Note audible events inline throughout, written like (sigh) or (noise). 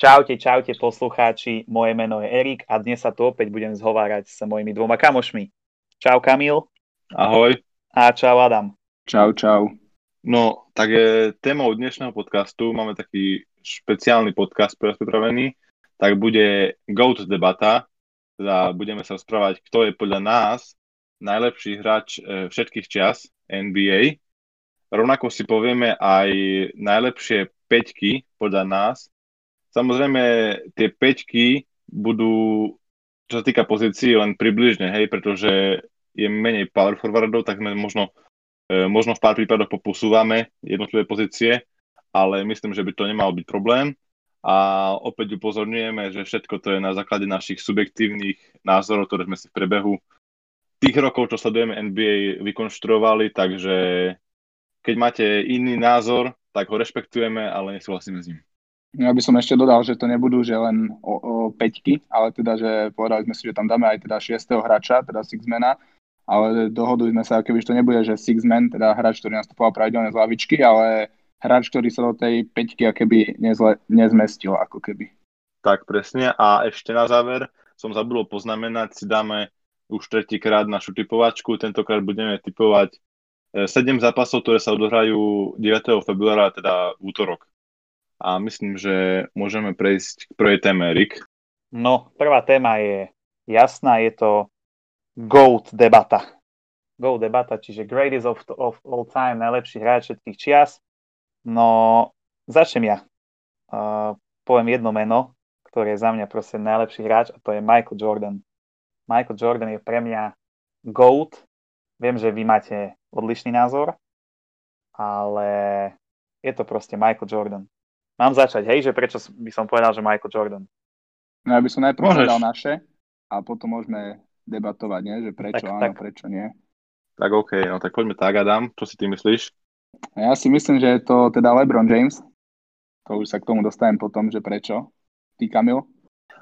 Čaute, čaute poslucháči, moje meno je Erik a dnes sa tu opäť budem zhovárať s mojimi dvoma kamošmi. Čau Kamil. Ahoj. A čau Adam. Čau, čau. No, tak je témou dnešného podcastu, máme taký špeciálny podcast pre pripravený, tak bude GOAT debata, teda budeme sa rozprávať, kto je podľa nás najlepší hráč e, všetkých čias NBA. Rovnako si povieme aj najlepšie peťky podľa nás Samozrejme, tie peťky budú, čo sa týka pozícií, len približne, hej, pretože je menej power forwardov, tak sme možno, e, možno v pár prípadoch poposúvame jednotlivé pozície, ale myslím, že by to nemal byť problém. A opäť upozorňujeme, že všetko to je na základe našich subjektívnych názorov, ktoré sme si v prebehu tých rokov, čo sledujeme NBA, vykonštruovali, takže keď máte iný názor, tak ho rešpektujeme, ale nesúhlasíme s ním. Ja by som ešte dodal, že to nebudú že len o, o peťky, ale teda, že povedali sme si, že tam dáme aj teda šiestého hráča, teda Sixmana, ale dohodli sme sa, keby to nebude, že Sixman, teda hráč, ktorý nastupoval pravidelne z lavičky, ale hráč, ktorý sa do tej peťky keby nezle, nezmestil, ako keby. Tak presne a ešte na záver som zabudol poznamenať, si dáme už tretíkrát našu typovačku, tentokrát budeme typovať 7 eh, zápasov, ktoré sa odohrajú 9. februára, teda útorok a myslím, že môžeme prejsť k prvej téme, Rick. No, prvá téma je jasná, je to GOAT debata. GOAT debata, čiže greatest of, of all time, najlepší hráč všetkých čias. No, začnem ja. Uh, poviem jedno meno, ktoré je za mňa proste najlepší hráč a to je Michael Jordan. Michael Jordan je pre mňa GOAT. Viem, že vy máte odlišný názor, ale je to proste Michael Jordan. Mám začať, hej, že prečo by som povedal, že Michael Jordan? No ja by som najprv povedal naše a potom môžeme debatovať, nie? že prečo tak, áno, tak. prečo nie. Tak OK, no tak poďme tak, Adam, čo si ty myslíš? Ja si myslím, že je to teda LeBron James. To už sa k tomu dostanem potom, že prečo. Ty, Kamil?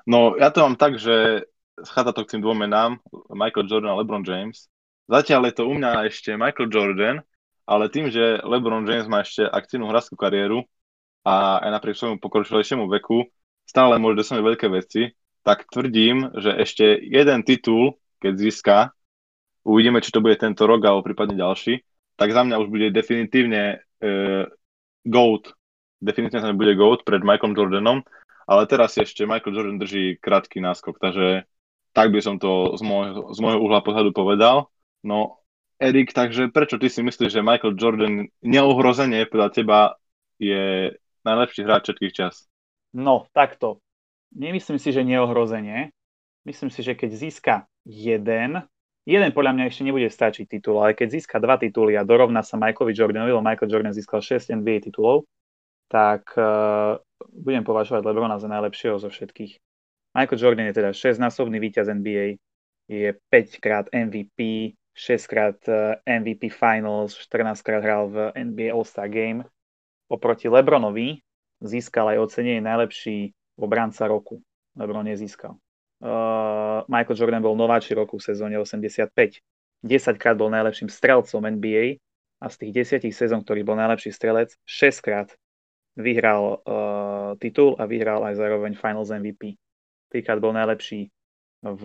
No, ja to mám tak, že schádza to k tým dvom menám, Michael Jordan a LeBron James. Zatiaľ je to u mňa ešte Michael Jordan, ale tým, že LeBron James má ešte aktívnu hráčskú kariéru, a aj napriek svojmu pokročilejšiemu veku stále môže dosiahnuť veľké veci, tak tvrdím, že ešte jeden titul, keď získa, uvidíme, či to bude tento rok alebo prípadne ďalší, tak za mňa už bude definitívne uh, GOAT. Definitívne bude GOAT pred Michaelom Jordanom, ale teraz ešte Michael Jordan drží krátky náskok, takže tak by som to z môjho, z môjho uhla pohľadu povedal. No, Erik, takže prečo ty si myslíš, že Michael Jordan neohrozenie podľa teba je najlepší hráč všetkých čas. No, takto. Nemyslím si, že neohrozenie. Myslím si, že keď získa jeden, jeden podľa mňa ešte nebude stačiť titul, ale keď získa dva tituly a dorovná sa Michaelovi Jordanovi, lebo Michael Jordan získal 6 NBA titulov, tak uh, budem považovať Lebrona za najlepšieho zo všetkých. Michael Jordan je teda 6-násobný víťaz NBA, je 5 krát MVP, 6 krát uh, MVP Finals, 14 krát hral v NBA All-Star Game oproti Lebronovi získal aj ocenenie najlepší obranca roku. Lebron nezískal. Uh, Michael Jordan bol nováči roku v sezóne 85. 10 krát bol najlepším strelcom NBA a z tých 10 sezón, ktorý bol najlepší strelec, 6 krát vyhral uh, titul a vyhral aj zároveň Finals MVP. Trikrát bol najlepší v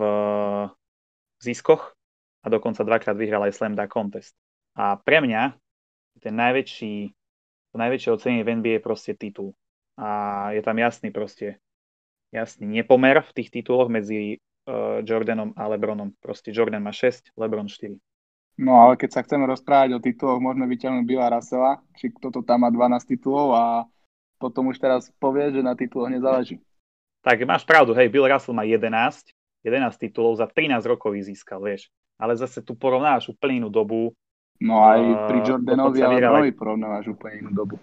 ziskoch a dokonca dvakrát vyhral aj Slam Dunk Contest. A pre mňa ten najväčší to najväčšie ocenenie v NBA je proste titul. A je tam jasný proste, jasný nepomer v tých tituloch medzi uh, Jordanom a Lebronom. Proste Jordan má 6, Lebron 4. No ale keď sa chceme rozprávať o tituloch, môžeme vyťahnuť Billa Russella, či kto to tam má 12 titulov a potom už teraz povie, že na tituloch nezáleží. Tak máš pravdu, hej, Bill Russell má 11, 11 titulov za 13 rokov získal, vieš. Ale zase tu porovnáš úplne inú dobu, No aj pri Jordanovi a Lebronovi porovnávaš úplne inú dobu.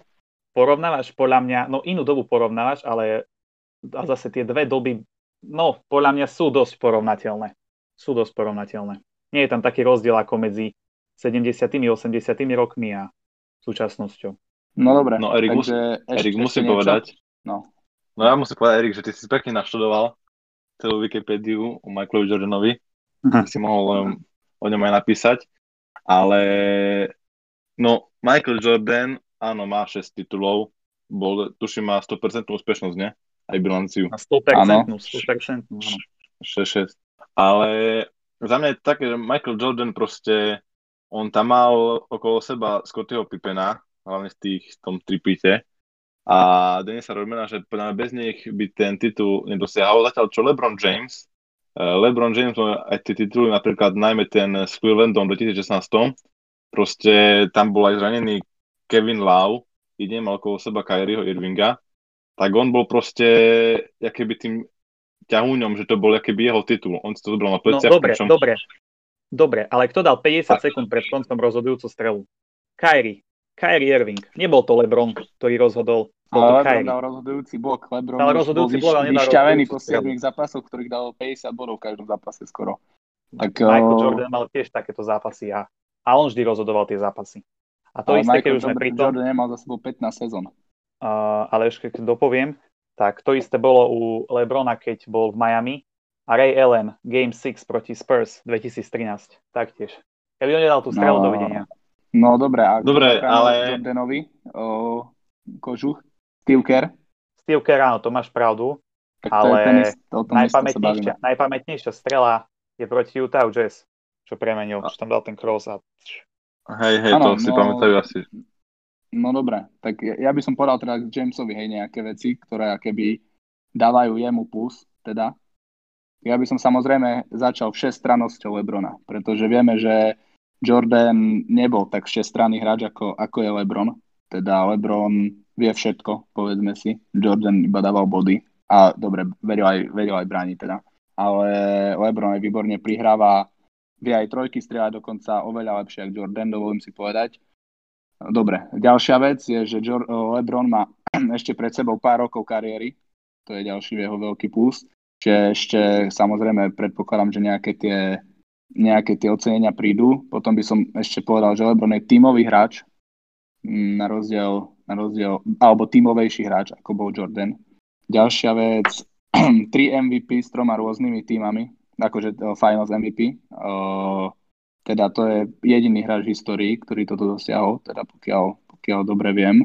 Porovnávaš podľa mňa, no inú dobu porovnávaš, ale a zase tie dve doby, no podľa mňa sú dosť porovnateľné. Sú dosť porovnateľné. Nie je tam taký rozdiel ako medzi 70 80 rokmi a súčasnosťou. No dobre. No Erik, takže mus, Erik musím povedať. No. no ja musím povedať, Erik, že ty si pekne naštudoval celú Wikipédiu o Michaelovi Jordanovi. Uh-huh. Si mohol um, o ňom aj napísať. Ale no, Michael Jordan, áno, má 6 titulov, bol, tuším, má 100% úspešnosť, ne? aj bilanciu. Na 100%, 100%, áno. 6-6. Ale za mňa je také, že Michael Jordan proste, on tam mal okolo seba Scottyho Pippena, hlavne z tých, v tom tripite. A Denisa Rodmana, že bez nich by ten titul nedosiahol. Zatiaľ čo LeBron James, LeBron James aj tie tituly, napríklad najmä ten s Clevelandom v 2016, proste tam bol aj zranený Kevin Lau, i nemal okolo seba Kyrieho Irvinga, tak on bol proste, by tým ťahúňom, že to bol keby jeho titul. On si to zobral na pleciach. No dobre, pričom... dobre. Dobre, ale kto dal 50 sekúnd pred koncom rozhodujúcu strelu? Kyrie. Kyrie Irving. Nebol to LeBron, ktorý rozhodol. Bol ale LeBron dal rozhodujúci blok. LeBron dal rozhodujúci blok, ale vyšťavený po 7 zápasoch, ktorých dal 50 bodov v každom zápase skoro. Tak, Michael uh... Jordan mal tiež takéto zápasy a, a on vždy rozhodoval tie zápasy. A to ale isté, keď už sme pri tom... Jordan nemal za sebou 15 sezón. Uh, ale ešte keď dopoviem, tak to isté bolo u Lebrona, keď bol v Miami a Ray Allen Game 6 proti Spurs 2013 taktiež. Keby on nedal tú strelu, no, dovidenia. No dobre, a dobre, ale... Jordanovi, o, kožuch, Steve Kerr? Steve Kerr, áno, to máš pravdu, tak ale tenis, najpamätnejšia, najpamätnejšia strela je proti Utah Jazz, čo premenil, a... čo tam dal ten cross a... Hej, hej, ano, to si no, pamätajú asi. No dobre, tak ja by som povedal teda Jamesovi hej nejaké veci, ktoré keby dávajú jemu plus, teda. Ja by som samozrejme začal všestrannosťou Lebrona, pretože vieme, že Jordan nebol tak všestranný hráč ako, ako je Lebron. Teda Lebron vie všetko, povedzme si. Jordan iba dával body a dobre, veril aj, veril aj brániť teda. Ale Lebron aj výborne prihráva, vie aj trojky strieľať dokonca oveľa lepšie ako Jordan, dovolím si povedať Dobre, ďalšia vec je, že LeBron má (clears throat) ešte pred sebou pár rokov kariéry, to je ďalší jeho veľký plus, že ešte samozrejme predpokladám, že nejaké tie, nejaké tie ocenenia prídu. Potom by som ešte povedal, že LeBron je tímový hráč, mm, na rozdiel, na rozdiel alebo tímovejší hráč, ako bol Jordan. Ďalšia vec, (clears throat) 3 MVP s troma rôznymi týmami, akože Finals MVP. Uh, teda to je jediný hráč v histórii, ktorý toto dosiahol, teda pokiaľ, pokiaľ dobre viem.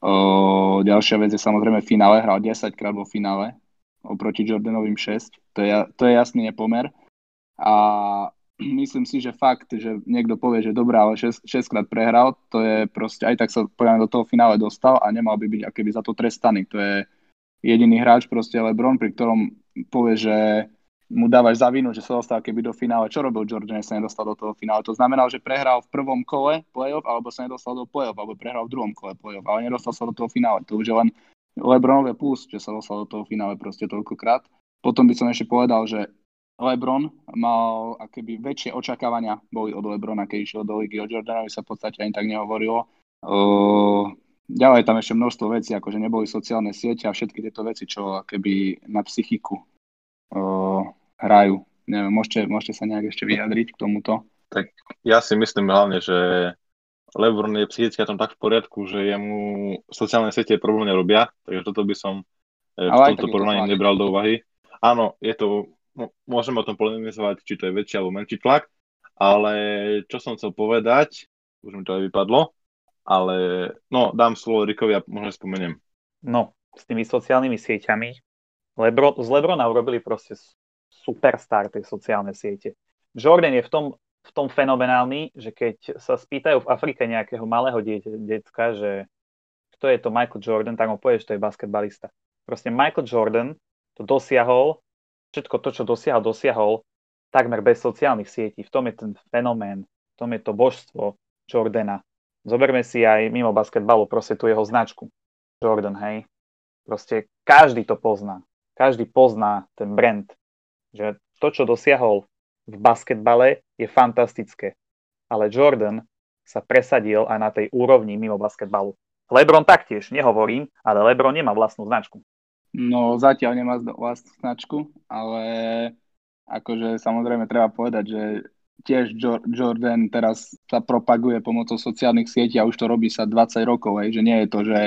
O, ďalšia vec je samozrejme v finále, hral 10 krát vo finále oproti Jordanovým 6. To je, to je jasný nepomer. A myslím si, že fakt, že niekto povie, že dobré, ale 6, 6 krát prehral, to je proste, aj tak sa poviem, do toho finále dostal a nemal by byť akéby za to trestaný. To je jediný hráč, proste LeBron, pri ktorom povie, že mu dávaš za vinu, že sa dostal keby do finále. Čo robil Jordan, sa nedostal do toho finále? To znamenalo, že prehral v prvom kole playoff, alebo sa nedostal do playoff, alebo prehral v druhom kole playoff, ale nedostal sa do toho finále. To už je len Lebronové plus, že sa dostal do toho finále proste toľkokrát. Potom by som ešte povedal, že Lebron mal akéby väčšie očakávania boli od Lebrona, keď išiel do ligy. O Jordanovi sa v podstate ani tak nehovorilo. Uh, ďalej tam ešte množstvo vecí, ako že neboli sociálne siete a všetky tieto veci, čo keby na psychiku uh, hrajú. Neviem, môžete, môžete sa nejak ešte vyjadriť k tomuto? Tak ja si myslím hlavne, že Lebron je psychicky tom tak v poriadku, že jemu sociálne siete problém nerobia, takže toto by som eh, v tomto porovnaní nebral do úvahy. Áno, je to, môžeme o tom polemizovať, či to je väčší alebo menší tlak, ale čo som chcel povedať, už mi to aj vypadlo, ale no, dám slovo Rikovi a možno spomeniem. No, s tými sociálnymi sieťami Lebron, z Lebrona urobili proste superstar tej sociálnej siete. Jordan je v tom, v tom fenomenálny, že keď sa spýtajú v Afrike nejakého malého dieťa, detka, že kto je to Michael Jordan, tak mu povie, že to je basketbalista. Proste Michael Jordan to dosiahol, všetko to, čo dosiahol, dosiahol takmer bez sociálnych sietí. V tom je ten fenomén, v tom je to božstvo Jordana. Zoberme si aj mimo basketbalu proste tú jeho značku. Jordan, hej. Proste každý to pozná každý pozná ten brand, že to, čo dosiahol v basketbale, je fantastické. Ale Jordan sa presadil aj na tej úrovni mimo basketbalu. Lebron taktiež, nehovorím, ale Lebron nemá vlastnú značku. No zatiaľ nemá vlastnú značku, ale akože samozrejme treba povedať, že tiež Jordan teraz sa propaguje pomocou sociálnych sietí a už to robí sa 20 rokov, hej, že nie je to, že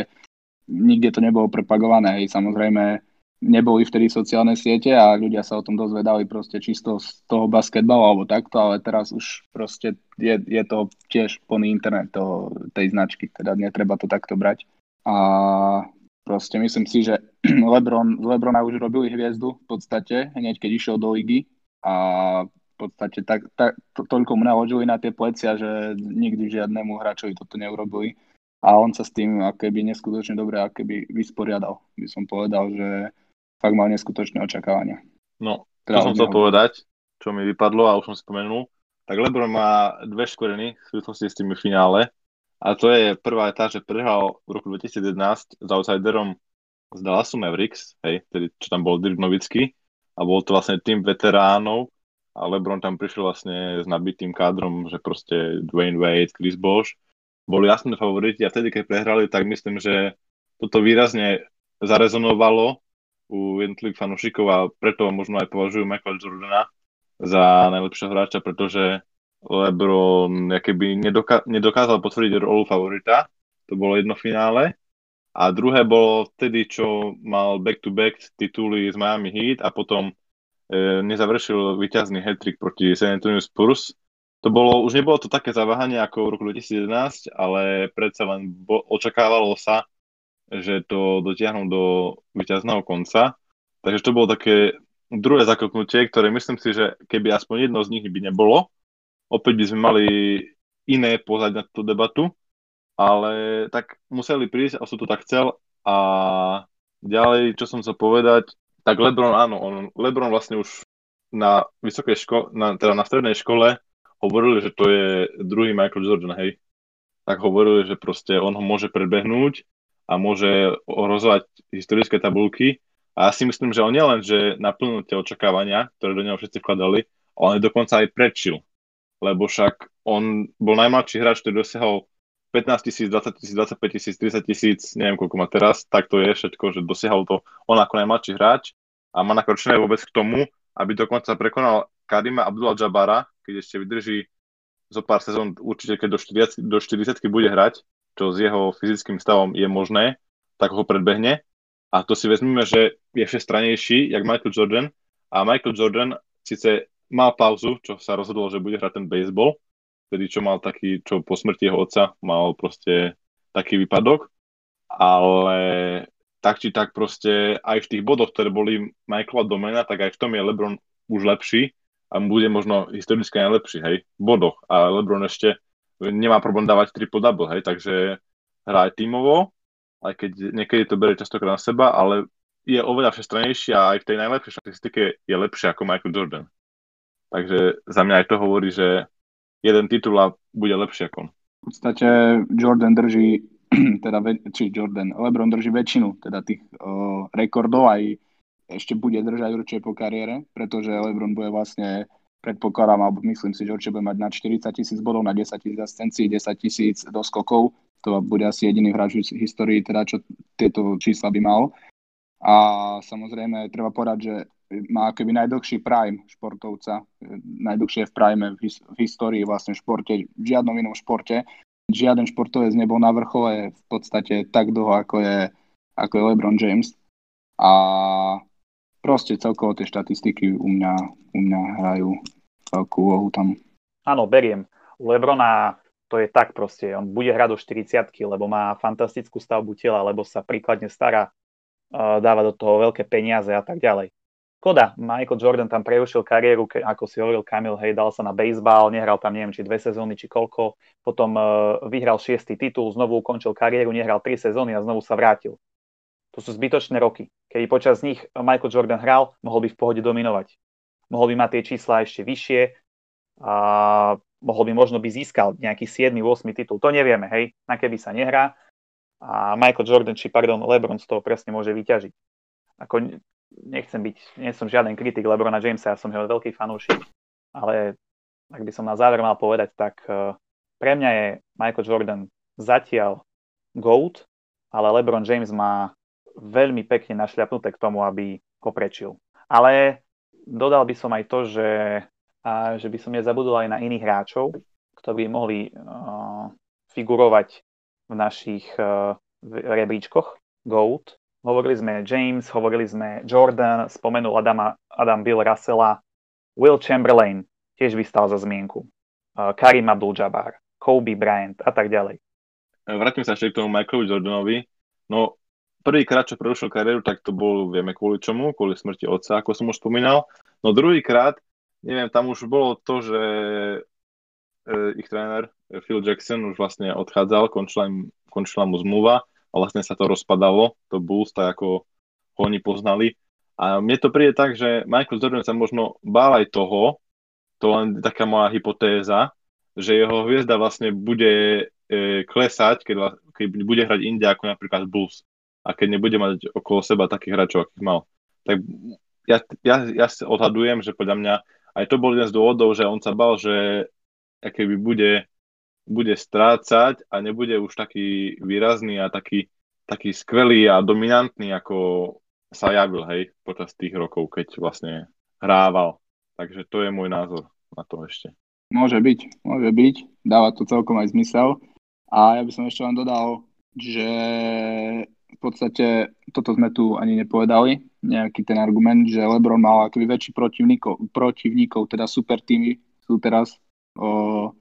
nikde to nebolo propagované, hej, samozrejme neboli vtedy sociálne siete a ľudia sa o tom dozvedali proste čisto z toho basketbalu alebo takto, ale teraz už proste je, je to tiež plný internet toho, tej značky, teda netreba to takto brať. A proste. Myslím si, že (clears throat) Lebron, Lebrona už robili hviezdu v podstate, hneď keď išiel do ligy a v podstate tak, tak, to, toľko mu naložili na tie plecia, že nikdy žiadnemu hráčovi toto neurobili. A on sa s tým akéby neskutočne dobre akéby vysporiadal. By som povedal, že fakt mal neskutočné očakávania. No, čo som chcel povedať, čo mi vypadlo a už som spomenul, tak Lebron má dve škvrny v súvislosti s tými finále. A to je prvá tá, že prehral v roku 2011 s outsiderom z Dallasu Mavericks, hej, tedy, čo tam bol Dirk Nowitzki, a bol to vlastne tým veteránov a LeBron tam prišiel vlastne s nabitým kádrom, že proste Dwayne Wade, Chris Bosh. Boli jasné favoriti a vtedy, keď prehrali, tak myslím, že toto výrazne zarezonovalo u jednotlivých fanúšikov a preto možno aj považujú Michael Jordana za najlepšieho hráča, pretože LeBron keby nedoká- nedokázal potvrdiť rolu favorita, to bolo jedno finále, a druhé bolo vtedy, čo mal back-to-back tituly z Miami Heat a potom e, nezavršil víťazný hat proti San Antonio Spurs. To bolo, už nebolo to také zaváhanie ako v roku 2011, ale predsa len bo, očakávalo sa, že to dotiahnu do víťazného konca. Takže to bolo také druhé zakopnutie, ktoré myslím si, že keby aspoň jedno z nich by nebolo, opäť by sme mali iné pozať na tú debatu, ale tak museli prísť a sú to tak chcel a ďalej, čo som chcel povedať, tak Lebron áno, on, Lebron vlastne už na vysokej škole, na, teda na strednej škole hovorili, že to je druhý Michael Jordan, hej. Tak hovorili, že proste on ho môže prebehnúť a môže ohrozovať historické tabulky. A ja si myslím, že on nielen, že naplnil tie očakávania, ktoré do neho všetci vkladali, ale dokonca aj prečil lebo však on bol najmladší hráč, ktorý dosiahol 15 tisíc, 20 tisíc, 25 tisíc, 30 tisíc, neviem koľko má teraz, tak to je všetko, že dosiahol to on ako najmladší hráč a má nakročené vôbec k tomu, aby dokonca prekonal Karima Abdullah Jabara, keď ešte vydrží zo pár sezón, určite keď do 40, do 40 bude hrať, čo s jeho fyzickým stavom je možné, tak ho predbehne. A to si vezmeme, že je všestranejší, jak Michael Jordan. A Michael Jordan síce mal pauzu, čo sa rozhodol, že bude hrať ten baseball, vtedy čo mal taký, čo po smrti jeho otca mal proste taký výpadok, ale tak či tak proste aj v tých bodoch, ktoré boli Michaela domena, tak aj v tom je LeBron už lepší a bude možno historicky najlepší, hej, v bodoch. A LeBron ešte nemá problém dávať triple-double, hej, takže hrá aj tímovo, aj keď niekedy to berie častokrát na seba, ale je oveľa všestranejší a aj v tej najlepšej štatistike je lepšie ako Michael Jordan. Takže za mňa aj to hovorí, že jeden titul a bude lepšie ako on. V podstate Jordan drží, (clears throat) teda, či Jordan, LeBron drží väčšinu teda tých uh, rekordov aj ešte bude držať určite po kariére, pretože LeBron bude vlastne predpokladám, alebo myslím si, že určite bude mať na 40 tisíc bodov, na 10 tisíc asistencií, 10 tisíc doskokov. To bude asi jediný hráč v histórii, teda čo tieto čísla by mal. A samozrejme, treba povedať, že má keby najdlhší prime športovca, najdlhšie v prime v, his, v histórii vlastne v športe, v žiadnom inom športe. Žiaden športovec nebol na vrchole v podstate tak dlho, ako je, ako je LeBron James. A proste celkovo tie štatistiky u mňa, u mňa hrajú veľkú úlohu tam. Áno, beriem. U Lebrona to je tak proste. On bude hrať do 40 lebo má fantastickú stavbu tela, lebo sa príkladne stará, dáva do toho veľké peniaze a tak ďalej. Škoda, Michael Jordan tam prerušil kariéru, ako si hovoril Kamil, hej, dal sa na baseball, nehral tam neviem, či dve sezóny, či koľko, potom uh, vyhral šiestý titul, znovu ukončil kariéru, nehral tri sezóny a znovu sa vrátil. To sú zbytočné roky. Keby počas nich Michael Jordan hral, mohol by v pohode dominovať. Mohol by mať tie čísla ešte vyššie a mohol by možno by získal nejaký 7. 8. titul. To nevieme, hej, na keby sa nehrá. A Michael Jordan, či pardon, LeBron z toho presne môže vyťažiť. Ako nechcem byť, nie som žiaden kritik Lebrona Jamesa, ja som jeho veľký fanúšik, ale ak by som na záver mal povedať, tak uh, pre mňa je Michael Jordan zatiaľ GOAT, ale LeBron James má veľmi pekne našľapnuté k tomu, aby ho prečil. Ale dodal by som aj to, že, a, že by som nezabudol aj na iných hráčov, ktorí mohli uh, figurovať v našich uh, rebríčkoch GOAT, Hovorili sme James, hovorili sme Jordan, spomenul Adama, Adam Bill Russella, Will Chamberlain tiež by stal za zmienku, Karim Abdul-Jabbar, Kobe Bryant a tak ďalej. Vrátim sa ešte k tomu Michaelovi Jordanovi. No, prvýkrát, čo prerušil kariéru, tak to bol, vieme kvôli čomu, kvôli smrti otca, ako som už spomínal. No druhýkrát, neviem, tam už bolo to, že e, ich tréner e, Phil Jackson už vlastne odchádzal, končila, im, končila mu zmluva vlastne sa to rozpadalo, to Bulls, tak ako ho oni poznali. A mne to príde tak, že Michael Jordan sa možno bál aj toho, to len taká moja hypotéza, že jeho hviezda vlastne bude e, klesať, keď, keď bude hrať inde ako napríklad Bulls a keď nebude mať okolo seba takých hráčov, akých mal. Tak ja, ja, ja odhadujem, že podľa mňa aj to bol jeden z dôvodov, že on sa bal, že keby bude, bude strácať a nebude už taký výrazný a taký, taký skvelý a dominantný, ako sa javil, hej, počas tých rokov, keď vlastne hrával. Takže to je môj názor na to ešte. Môže byť, môže byť. Dáva to celkom aj zmysel. A ja by som ešte len dodal, že v podstate toto sme tu ani nepovedali, nejaký ten argument, že LeBron mal akoby väčší protivníkov, protivníkov teda super týmy sú teraz. O,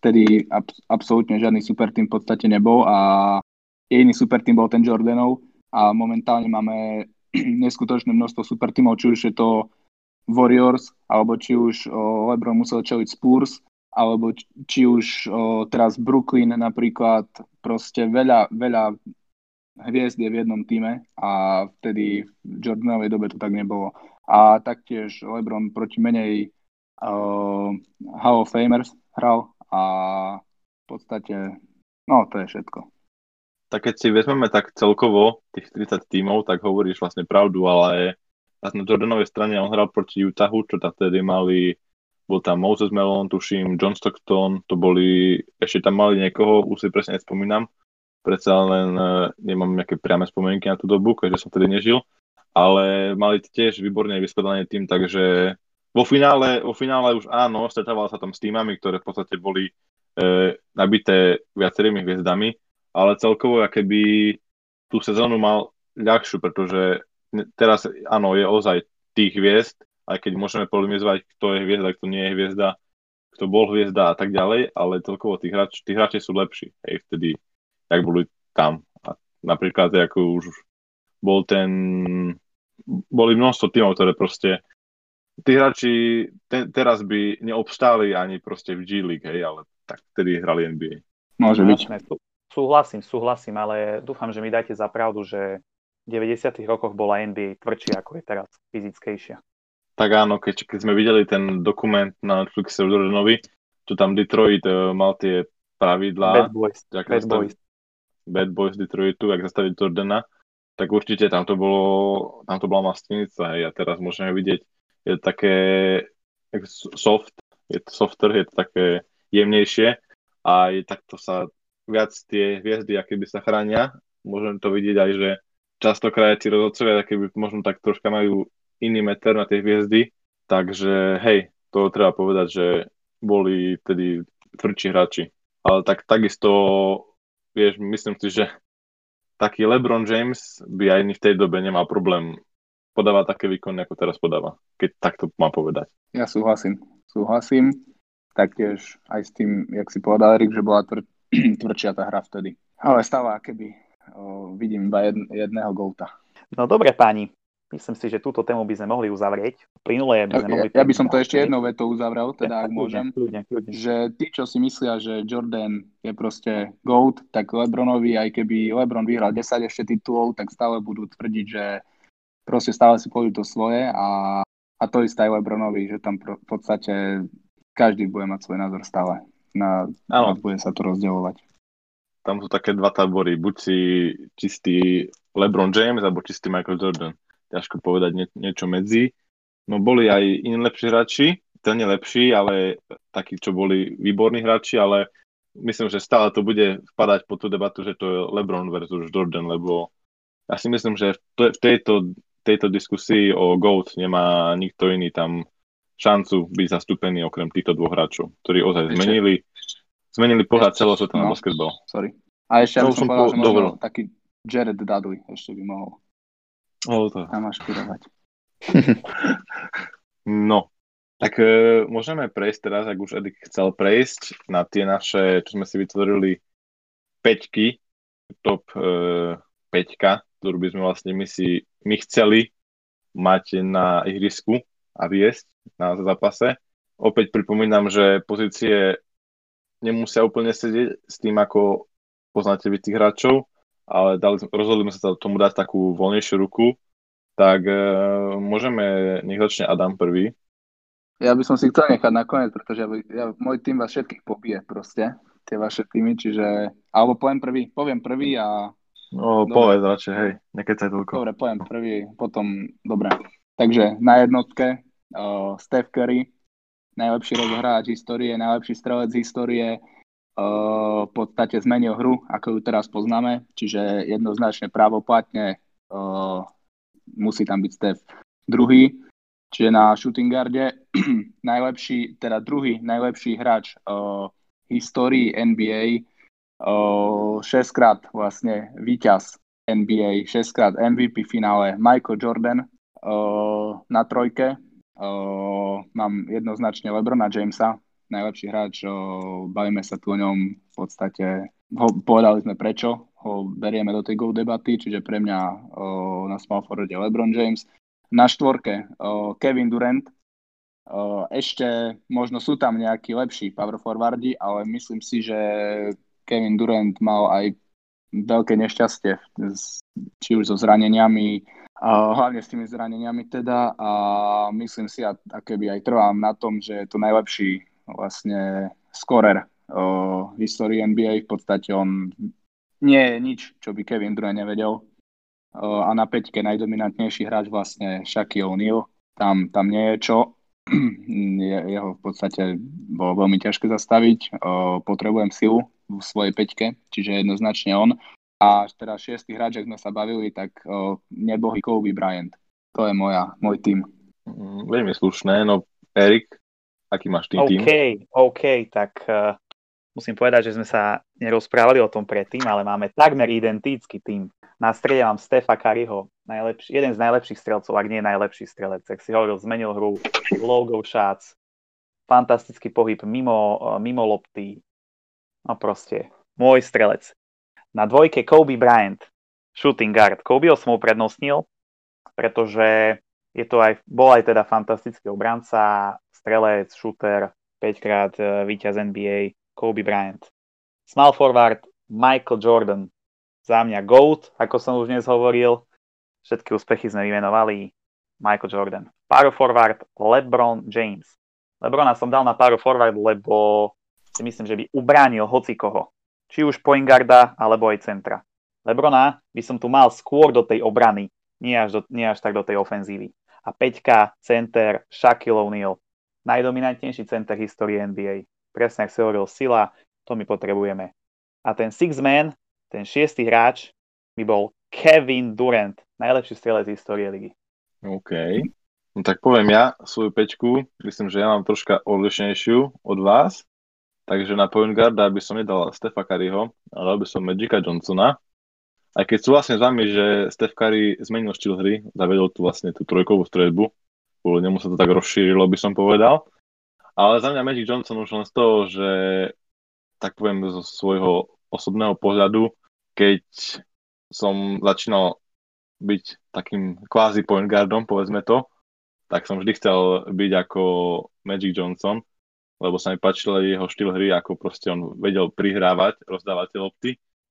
vtedy ab, absolútne žiadny super tým v podstate nebol a jediný super tým bol ten Jordanov a momentálne máme (clears throat) neskutočné množstvo super týmov, či už je to Warriors, alebo či už o, LeBron musel čeliť Spurs, alebo či už o, teraz Brooklyn napríklad, proste veľa, veľa hviezd je v jednom týme a vtedy v Jordanovej dobe to tak nebolo. A taktiež LeBron proti menej uh, Hall of Famers hral a v podstate, no to je všetko. Tak keď si vezmeme tak celkovo tých 30 tímov, tak hovoríš vlastne pravdu, ale na Jordanovej strane on hral proti Utahu, čo tam vtedy mali, bol tam Moses Melon, tuším, John Stockton, to boli, ešte tam mali niekoho, už si presne nespomínam, predsa len uh, nemám nejaké priame spomienky na tú dobu, keďže som vtedy nežil, ale mali tiež výborne vyskladaný tým, takže vo finále, vo finále už áno, stretával sa tam s týmami, ktoré v podstate boli uh, nabité viacerými hviezdami, ale celkovo, keby tú sezónu mal ľahšiu, pretože teraz áno, je ozaj tých hviezd, aj keď môžeme polemizovať, kto je hviezda, kto nie je hviezda, kto bol hviezda a tak ďalej, ale celkovo tí hráči, tí hráči sú lepší, hej, vtedy, jak boli tam. A napríklad, ako už bol ten, boli množstvo tímov, ktoré proste, tí hráči ten, teraz by neobstáli ani proste v G League, hej, ale tak vtedy hrali NBA. Môže byť. Súhlasím, súhlasím, ale dúfam, že mi dáte za pravdu, že 90. rokoch bola NBA tvrdšia ako je teraz, fyzickejšia. Tak áno, keď, keď sme videli ten dokument na Netflixe Jordanovi, tu tam Detroit uh, mal tie pravidlá. Bad Boys. Bad zastaviť, Boys. Bad Boys Detroitu, ak zastaviť Jordana, tak určite tam to bolo, tam to bola mastnica, hej, a teraz môžeme vidieť, je to také soft, je to softer, je to také jemnejšie a je takto sa viac tie hviezdy, aké by sa chránia. Môžem to vidieť aj, že častokrát tí rozhodcovia keby možno tak troška majú iný meter na tie hviezdy, takže hej, to treba povedať, že boli tedy tvrdší hráči. Ale tak takisto, vieš, myslím si, že taký LeBron James by aj v tej dobe nemal problém podávať také výkony, ako teraz podáva, keď takto má povedať. Ja súhlasím, súhlasím. Taktiež aj s tým, jak si povedal Erik, že bola tvr- (clears throat) tvrdšia tá hra vtedy. Ale stáva keby o, vidím iba jed, jedného gouta. No dobre páni, myslím si, že túto tému by sme mohli uzavrieť. Plynule by sme ja, mohli... Ja by som to ešte jednou vetou uzavrel, teda ak môžem. Kľudne, kľudne. Že tí, čo si myslia, že Jordan je proste GOAT, tak Lebronovi, aj keby Lebron vyhral 10 ešte titulov, tak stále budú tvrdiť, že proste stále si pôjdu to svoje a, a to isté aj Lebronovi, že tam pro, v podstate každý bude mať svoj názor stále. Na, na bude sa to rozdeľovať tam sú také dva tábory. Buď si čistý LeBron James, alebo čistý Michael Jordan. Ťažko povedať nie, niečo medzi. No boli aj iní lepší hráči, ten nie lepší, ale takí, čo boli výborní hráči, ale myslím, že stále to bude vpadať po tú debatu, že to je LeBron versus Jordan, lebo ja si myslím, že v tejto, tejto diskusii o GOAT nemá nikto iný tam šancu byť zastúpený okrem týchto dvoch hráčov, ktorí ozaj zmenili Zmenili pohľad celosveta na no, basketbal. Sorry. A ešte no, som povedal, že možno taký Jared Dudley ešte by mohol oh, to. tam ašpirovať. (laughs) no, tak e, môžeme prejsť teraz, ak už Edik chcel prejsť na tie naše, čo sme si vytvorili, peťky, top e, peťka ktorú by sme vlastne my si my chceli mať na ihrisku a viesť na zápase. Opäť pripomínam, že pozície nemusia úplne sedieť s tým, ako poznáte vy tých hráčov, ale dali, rozhodli sme sa tomu dať takú voľnejšiu ruku, tak e, môžeme, nech začne Adam prvý. Ja by som si chcel nechať nakoniec, pretože ja, ja, môj tým vás všetkých pobije proste, tie vaše týmy, čiže, alebo poviem prvý, poviem prvý a... No, dobre. povedz radšej, hej, nekecaj toľko. Dobre, poviem prvý, potom, dobre. Takže na jednotke uh, Steph Curry, najlepší rozohráč histórie, najlepší strelec histórie, uh, v podstate zmenil hru, ako ju teraz poznáme, čiže jednoznačne právoplatne uh, musí tam byť Steph. Druhý, čiže na shooting guarde (clears throat) najlepší, teda druhý najlepší hráč uh, histórii NBA, uh, 6 krát vlastne víťaz NBA, 6 krát MVP finále Michael Jordan na trojke. Mám jednoznačne Lebrona Jamesa, najlepší hráč, bavíme sa tu o ňom v podstate, ho, povedali sme prečo, ho berieme do tej go debaty, čiže pre mňa uh, na small forward LeBron James. Na štvorke uh, Kevin Durant, ešte možno sú tam nejakí lepší power forwardi, ale myslím si, že Kevin Durant mal aj veľké nešťastie, či už so zraneniami, hlavne s tými zraneniami teda a myslím si, a, keby aj trvám na tom, že je to najlepší vlastne skorer v histórii NBA, v podstate on nie je nič, čo by Kevin Durant nevedel. A na peťke najdominantnejší hráč vlastne Shaquille O'Neal. Tam, tam nie je čo (clears throat) jeho v podstate bolo veľmi ťažké zastaviť. Potrebujem silu v svojej peťke, čiže jednoznačne on. A teraz šiestý hráč, ak sme sa bavili, tak nebohý Kobe Bryant. To je moja, môj tým. Mm, veľmi slušné, no Erik, aký máš tým tým? OK, OK, tak uh, musím povedať, že sme sa nerozprávali o tom predtým, ale máme takmer identický tým. Na strede Stefa Kariho, najlepší, jeden z najlepších strelcov, ak nie najlepší strelec. Jak si hovoril, zmenil hru, logo shots, fantastický pohyb mimo, eh, mimo lopty. No proste, môj strelec. Na dvojke Kobe Bryant, shooting guard. Kobe som ho prednostnil, pretože je to aj, bol aj teda fantastický obranca, strelec, shooter, 5 krát eh, víťaz NBA, Kobe Bryant. Small forward, Michael Jordan, za mňa GOAT, ako som už dnes hovoril. Všetky úspechy sme vymenovali. Michael Jordan. Power forward LeBron James. Lebrona som dal na power forward, lebo si myslím, že by ubránil hoci koho. Či už point guarda, alebo aj centra. Lebrona by som tu mal skôr do tej obrany, nie až, do, nie až tak do tej ofenzívy. A Peťka, center, Shaquille O'Neal. Najdominantnejší center histórie NBA. Presne, ak si hovoril, sila, to my potrebujeme. A ten six man ten šiestý hráč by bol Kevin Durant, najlepší strelec histórie ligy. OK. No tak poviem ja svoju pečku. Myslím, že ja mám troška odlišnejšiu od vás. Takže na point guarda by som nedal Stefa Curryho, ale by som Magica Johnsona. Aj keď súhlasím s vami, že Steph Curry zmenil štýl hry, zavedol tu vlastne tú trojkovú streľbu, kvôli nemu sa to tak rozšírilo, by som povedal. Ale za mňa Magic Johnson už len z toho, že tak poviem zo svojho osobného pohľadu, keď som začínal byť takým kvázi point guardom, povedzme to, tak som vždy chcel byť ako Magic Johnson, lebo sa mi páčil jeho štýl hry, ako proste on vedel prihrávať, rozdávať tie lopty.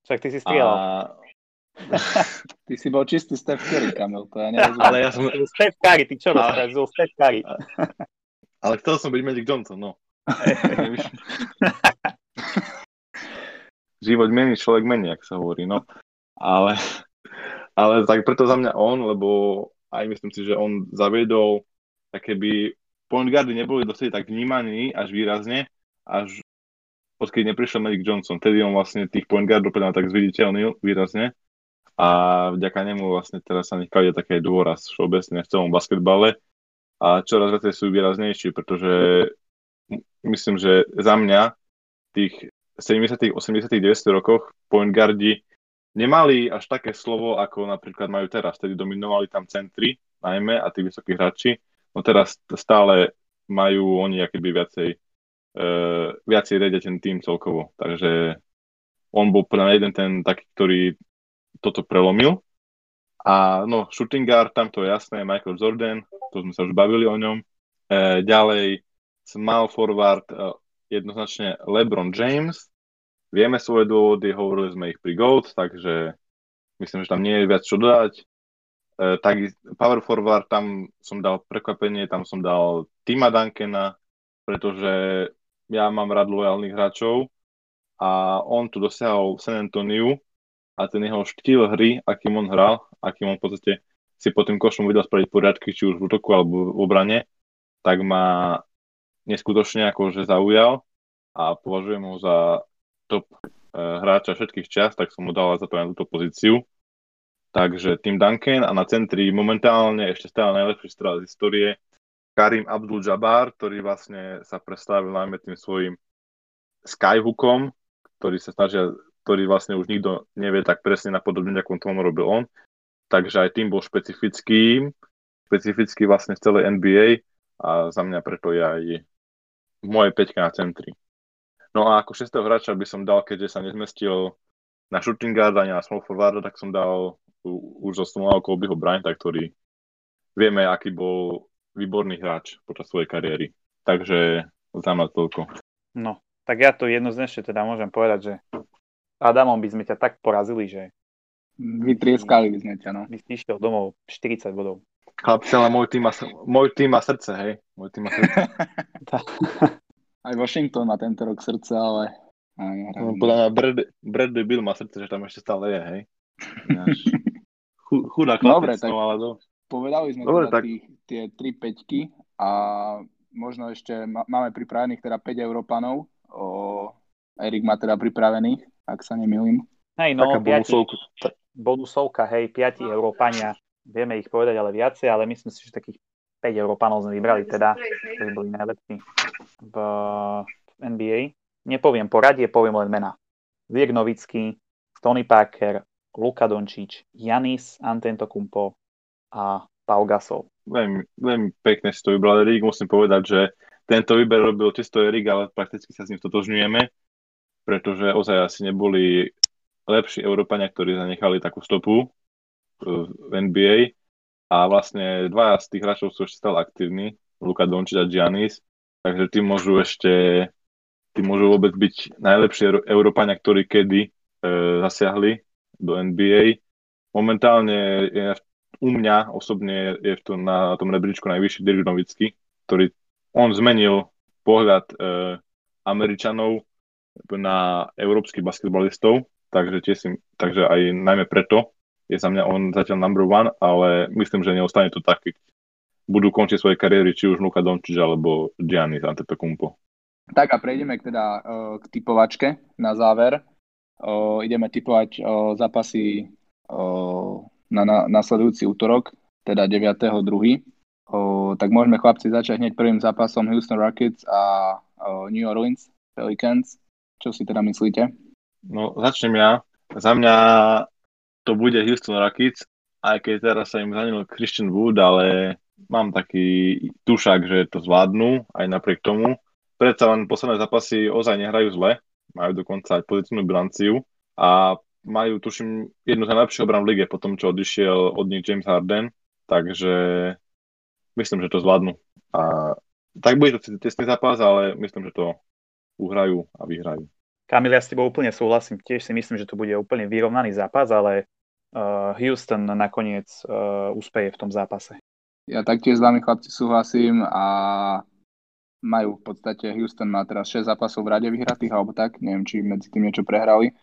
Však ty si strieľal. A... (laughs) ty si bol čistý Steph Curry, Kamil, to ja (laughs) nerozumiem. Ale ja som... Steph Curry, ty čo rozprávaš? Zol Steph Curry. (laughs) Ale chcel som byť Magic Johnson, no. Život mení, človek mení, ak sa hovorí, no. Ale, ale tak preto za mňa on, lebo aj myslím si, že on zaviedol, tak keby point guardy neboli dosť tak vnímaní až výrazne, až odkedy neprišiel Magic Johnson. Tedy on vlastne tých point guardov tak zviditeľnil výrazne a vďaka nemu vlastne teraz sa nech kladie také dôraz všeobecne v celom basketbale a čoraz viacej sú výraznejší, pretože myslím, že za mňa tých 70 80 90 rokoch point guardi nemali až také slovo, ako napríklad majú teraz. Tedy dominovali tam centri najmä a tí vysokí hráči. No teraz stále majú oni akéby viacej, uh, viacej redia ten tým celkovo. Takže on bol podľa jeden ten taký, ktorý toto prelomil A no, shooting guard, tam to je jasné, Michael Jordan, to sme sa už bavili o ňom. E, ďalej, small forward, e, jednoznačne LeBron James. Vieme svoje dôvody, hovorili sme ich pri GOAT, takže myslím, že tam nie je viac čo dodať. E, tak power forward, tam som dal prekvapenie, tam som dal Tima Duncana, pretože ja mám rád lojálnych hráčov a on tu dosiahol San Antoniu a ten jeho štýl hry, akým on hral, akým on v podstate si po tým košom vedel spraviť poriadky, či už v útoku alebo v obrane, tak ma neskutočne akože zaujal a považujem ho za top e, hráča všetkých čas, tak som mu dal za to na túto pozíciu. Takže tým Duncan a na centri momentálne ešte stále najlepší strel z histórie Karim Abdul-Jabbar, ktorý vlastne sa predstavil najmä tým svojim skyhookom, ktorý sa snažia, ktorý vlastne už nikto nevie tak presne napodobniť, ako tomu robil on. Takže aj tým bol špecifický, špecifický vlastne v celej NBA a za mňa preto je aj moje peťka na centri. No a ako šestého hráča by som dal, keďže sa nezmestil na shooting guard ani na small forward, tak som dal už zo Smola Kobeho Bryanta, ktorý vieme, aký bol výborný hráč počas svojej kariéry. Takže za mňa toľko. No, tak ja to jednoznačne teda môžem povedať, že Adamom by sme ťa tak porazili, že Vytrieskali by sme ťa, no. By si išiel domov 40 bodov. Chlapci, ale môj tým má, môj tým má srdce, hej. Môj tým má srdce. (laughs) Aj Washington má tento rok srdce, ale... No, podľa mňa Brad, Bradley Bill má srdce, že tam ešte stále je, hej. (laughs) Chudá chlapec, Dobre, tak no, ale to... povedali sme Dobre, teda tak... Tých, tie tri peťky a možno ešte máme pripravených teda 5 Európanov. O, Erik má teda pripravených, ak sa nemýlim. Hej, no, Taká piati, bonusovka. bonusovka, hej, 5 Európania, vieme ich povedať ale viacej, ale myslím si, že takých 5 Európanov sme vybrali teda, ktorí boli najlepší v, v NBA. Nepoviem poradie, poviem len mena. Viek Novický, Tony Parker, Luka Dončič, Janis Antetokounmpo a Paul Gasol. Veľmi, veľmi pekne si to vybral Erik. Musím povedať, že tento výber robil čisto Erik, ale prakticky sa s ním totožňujeme, pretože ozaj asi neboli lepší Európania, ktorí zanechali takú stopu v NBA a. Vlastne dvaja z tých hráčov sú ešte stále aktívni, Luka Dončič a Giannis, takže tí môžu ešte tí môžu vôbec byť najlepšie Európania, ktorí kedy e, zasiahli do NBA. Momentálne je u mňa osobne je v tom, na tom rebríčku najvyšší Dirk Nowitzki, ktorý on zmenil pohľad e, Američanov na európskych basketbalistov, takže, tiež si, takže aj najmä preto je za mňa on zatiaľ number one, ale myslím, že neostane to tak, keď budú končiť svoje kariéry, či už Luka Dončič alebo Giannis Antetokounmpo. Tak a prejdeme teda uh, k typovačke na záver. Uh, ideme typovať uh, zápasy uh, na, na nasledujúci útorok, teda 9.2. Uh, tak môžeme chlapci začať hneď prvým zápasom Houston Rockets a uh, New Orleans Pelicans. Čo si teda myslíte? No, začnem ja. Za mňa to bude Houston Rockets, aj keď teraz sa im zanil Christian Wood, ale mám taký tušak, že to zvládnu, aj napriek tomu. Predsa len posledné zápasy ozaj nehrajú zle, majú dokonca aj pozitívnu bilanciu a majú, tuším, jednu z najlepších obran v lige po tom, čo odišiel od nich James Harden, takže myslím, že to zvládnu. A tak bude to tesný zápas, ale myslím, že to uhrajú a vyhrajú. Kamil, ja s tebou úplne súhlasím. Tiež si myslím, že to bude úplne vyrovnaný zápas, ale Houston nakoniec uh, úspeje v tom zápase. Ja taktiež s vami chlapci súhlasím a majú v podstate, Houston má teraz 6 zápasov v rade vyhratých, alebo tak, neviem, či medzi tým niečo prehrali.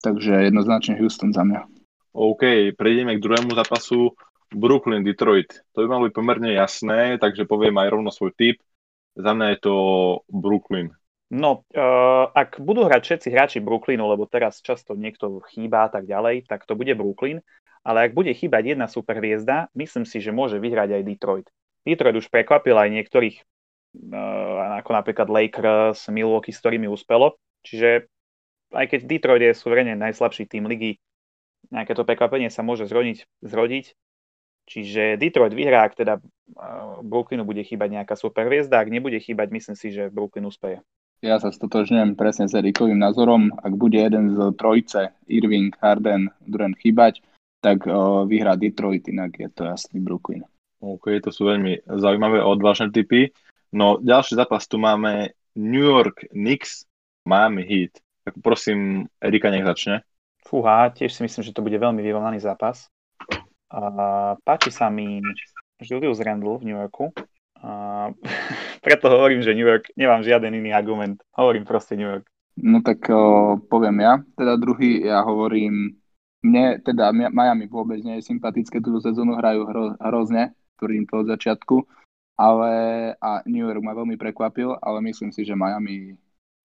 Takže jednoznačne Houston za mňa. OK, prejdeme k druhému zápasu. Brooklyn, Detroit. To by malo byť pomerne jasné, takže poviem aj rovno svoj tip. Za mňa je to Brooklyn. No, uh, ak budú hrať všetci hráči Brooklynu, lebo teraz často niekto chýba a tak ďalej, tak to bude Brooklyn. Ale ak bude chýbať jedna super hviezda, myslím si, že môže vyhrať aj Detroit. Detroit už prekvapil aj niektorých, uh, ako napríklad Lakers, Milwaukee, s ktorými uspelo. Čiže aj keď Detroit je suverene najslabší tým ligy, nejaké to prekvapenie sa môže zrodiť, zrodiť. Čiže Detroit vyhrá, ak teda uh, Brooklynu bude chýbať nejaká super hviezda, ak nebude chýbať, myslím si, že Brooklyn uspeje. Ja sa stotožňujem presne s Erikovým názorom. Ak bude jeden z trojce, Irving, Harden, Durant chýbať, tak uh, vyhrá Detroit, inak je to jasný Brooklyn. OK, to sú veľmi zaujímavé odvážne typy. No, ďalší zápas tu máme New York Knicks, Miami Heat. Tak prosím, Erika nech začne. Fúha, tiež si myslím, že to bude veľmi vyrovnaný zápas. Uh, páči sa mi Julius Randle v New Yorku. (laughs) Preto hovorím, že New York, nemám žiaden iný argument. Hovorím proste New York. No tak uh, poviem ja. Teda druhý, ja hovorím, mne teda Miami vôbec nie je sympatické, túto sezónu hrajú hro, hrozne, tvrdím to od začiatku, ale a New York ma veľmi prekvapil, ale myslím si, že Miami,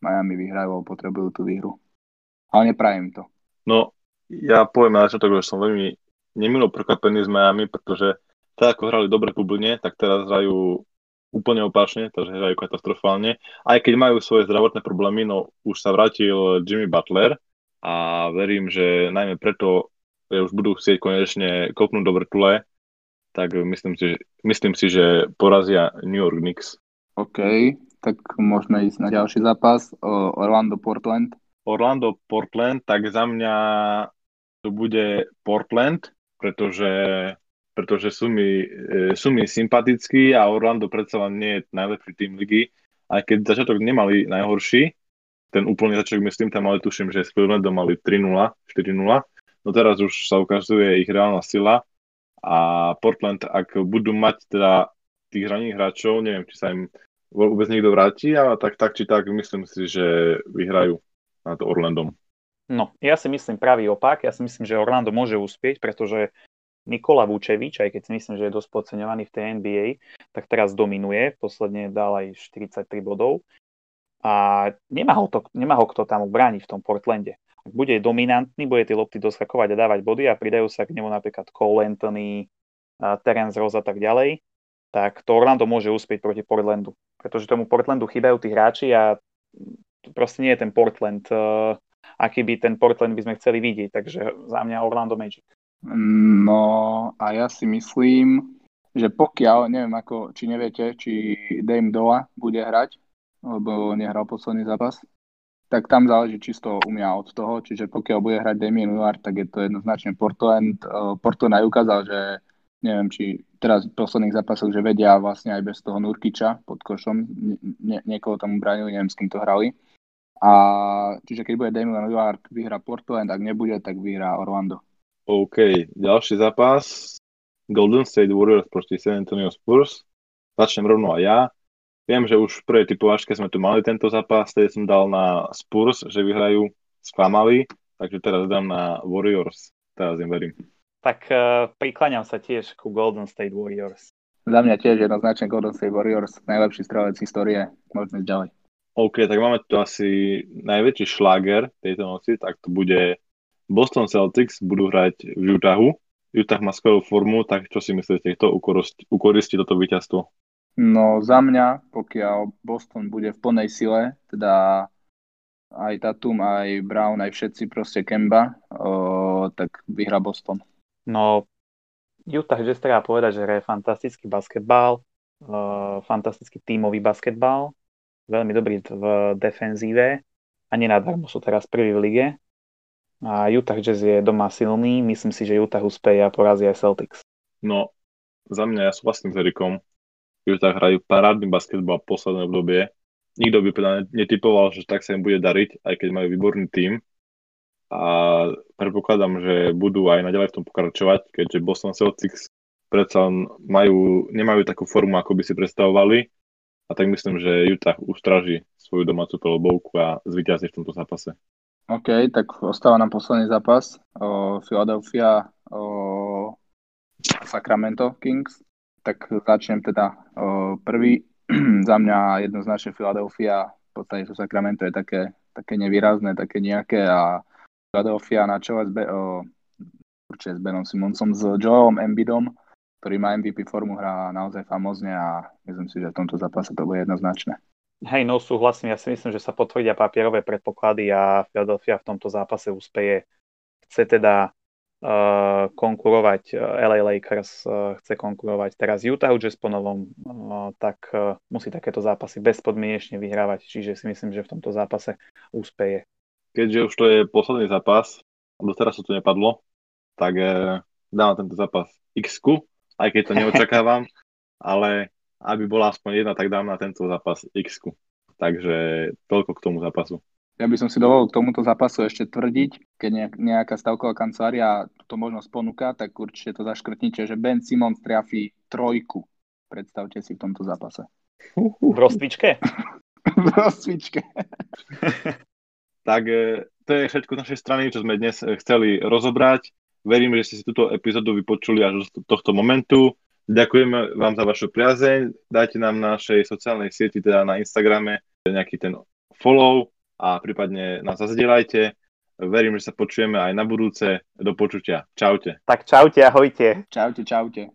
Miami vyhrajú, potrebujú tú výhru. Ale neprajem to. No, ja poviem na začiatok, že som veľmi nemilo prekvapený z Miami, pretože tak ako hrali dobre v Bubline, tak teraz hrajú úplne opačne, takže hrajú katastrofálne. Aj keď majú svoje zdravotné problémy, no už sa vrátil Jimmy Butler a verím, že najmä preto že už budú chcieť konečne kopnúť do vrtule, tak myslím si, myslím si, že porazia New York Knicks. OK, tak môžeme ísť na ďalší zápas. Orlando-Portland. Orlando-Portland, tak za mňa to bude Portland, pretože, pretože sú, mi, e, sú mi sympatickí a Orlando predsa len nie je najlepší tým ligy, aj keď začiatok nemali najhorší, ten úplný začiatok myslím, tam mali tuším, že s Clevelandom mali 3-0, 4-0, no teraz už sa ukazuje ich reálna sila a Portland, ak budú mať teda tých hraných hráčov, neviem, či sa im vôbec niekto vráti, ale tak, tak či tak myslím si, že vyhrajú nad Orlandom. No, ja si myslím pravý opak. Ja si myslím, že Orlando môže uspieť, pretože Nikola Vučevič, aj keď si myslím, že je dosť podceňovaný v tej NBA, tak teraz dominuje. Posledne dal aj 43 bodov. A nemá ho, to, nemá ho kto tam ubrániť v tom Portlande. Ak bude dominantný, bude tie lopty doskakovať a dávať body a pridajú sa k nemu napríklad Cole Anthony, Terence Rose a tak ďalej, tak to Orlando môže uspieť proti Portlandu. Pretože tomu Portlandu chýbajú tí hráči a proste nie je ten Portland, uh, aký by ten Portland by sme chceli vidieť. Takže za mňa Orlando Magic. No a ja si myslím, že pokiaľ, neviem ako, či neviete, či Dame Dola bude hrať, lebo nehral posledný zápas, tak tam záleží čisto u mňa od toho, čiže pokiaľ bude hrať Damien Lillard, tak je to jednoznačne Portland. Portland aj ukázal, že neviem, či teraz v posledných zápasoch, že vedia vlastne aj bez toho Nurkiča pod košom, nie, niekoho tam bránili, neviem, s kým to hrali. A čiže keď bude Damian Lillard, vyhrá Portland, ak nebude, tak vyhrá Orlando. OK, ďalší zápas. Golden State Warriors proti San Antonio Spurs. Začnem rovno aj ja. Viem, že už v prvej typovačke sme tu mali tento zápas, tedy som dal na Spurs, že vyhrajú, sklamali, takže teraz dám na Warriors. Teraz im verím. Tak uh, prikláňam sa tiež ku Golden State Warriors. Za mňa tiež jednoznačne Golden State Warriors, najlepší strelec histórie. Môžeme ísť ďalej. OK, tak máme tu asi najväčší šláger tejto noci, tak to bude Boston Celtics, budú hrať v Utahu. Utah má skvelú formu, tak čo si myslíte, kto ukoristí toto víťazstvo? No za mňa, pokiaľ Boston bude v plnej sile, teda aj Tatum, aj Brown, aj všetci proste Kemba, o, tak vyhrá Boston. No, Utah Jazz treba povedať, že hraje fantastický basketbal, uh, fantastický tímový basketbal, veľmi dobrý v defenzíve a nenadarmo sú teraz prvý v lige. A Utah Jazz je doma silný, myslím si, že Utah uspeje a porazí aj Celtics. No, za mňa ja súhlasím s Erikom. Utah hrajú parádny basketbal v poslednej obdobie. Nikto by teda netypoval, že tak sa im bude dariť, aj keď majú výborný tím. A predpokladám, že budú aj naďalej v tom pokračovať, keďže Boston Celtics predsa majú, nemajú takú formu, ako by si predstavovali a tak myslím, že Utah ustraží svoju domácu pelobovku a zvíťazí v tomto zápase. OK, tak ostáva nám posledný zápas. O, Philadelphia o, Sacramento Kings. Tak začnem teda o, prvý. (clears throat) Za mňa jednoznačne Philadelphia, v podstate to Sacramento je také, také nevýrazné, také nejaké a Philadelphia na čele s, Be- určite s Benom Simonsom, s Joelom Embidom ktorý má MVP formu, hrá naozaj famozne a myslím si, že v tomto zápase to bude jednoznačné. Hej, no súhlasím, ja si myslím, že sa potvrdia papierové predpoklady a Philadelphia v tomto zápase úspeje. Chce teda uh, konkurovať uh, LA Lakers, uh, chce konkurovať teraz Utah Jazz po novom, uh, tak uh, musí takéto zápasy bezpodmienečne vyhrávať, čiže si myslím, že v tomto zápase úspeje. Keďže už to je posledný zápas, a doteraz sa to nepadlo, tak uh, dám tento zápas x aj keď to (laughs) neočakávam, ale aby bola aspoň jedna, tak dám na tento zápas x Takže toľko k tomu zápasu. Ja by som si dovolil k tomuto zápasu ešte tvrdiť, keď nejaká stavková kancelária túto možnosť ponúka, tak určite to zaškrtnite, že Ben Simons trafí trojku. Predstavte si v tomto zápase. V rozcvičke? (laughs) v rozcvičke. (laughs) tak e, to je všetko z našej strany, čo sme dnes e, chceli rozobrať. Verím, že ste si túto epizódu vypočuli až do tohto momentu. Ďakujeme vám za vašu priazeň. Dajte nám na našej sociálnej sieti, teda na Instagrame, nejaký ten follow a prípadne nás zazdieľajte. Verím, že sa počujeme aj na budúce. Do počutia. Čaute. Tak čaute, ahojte. Čaute, čaute.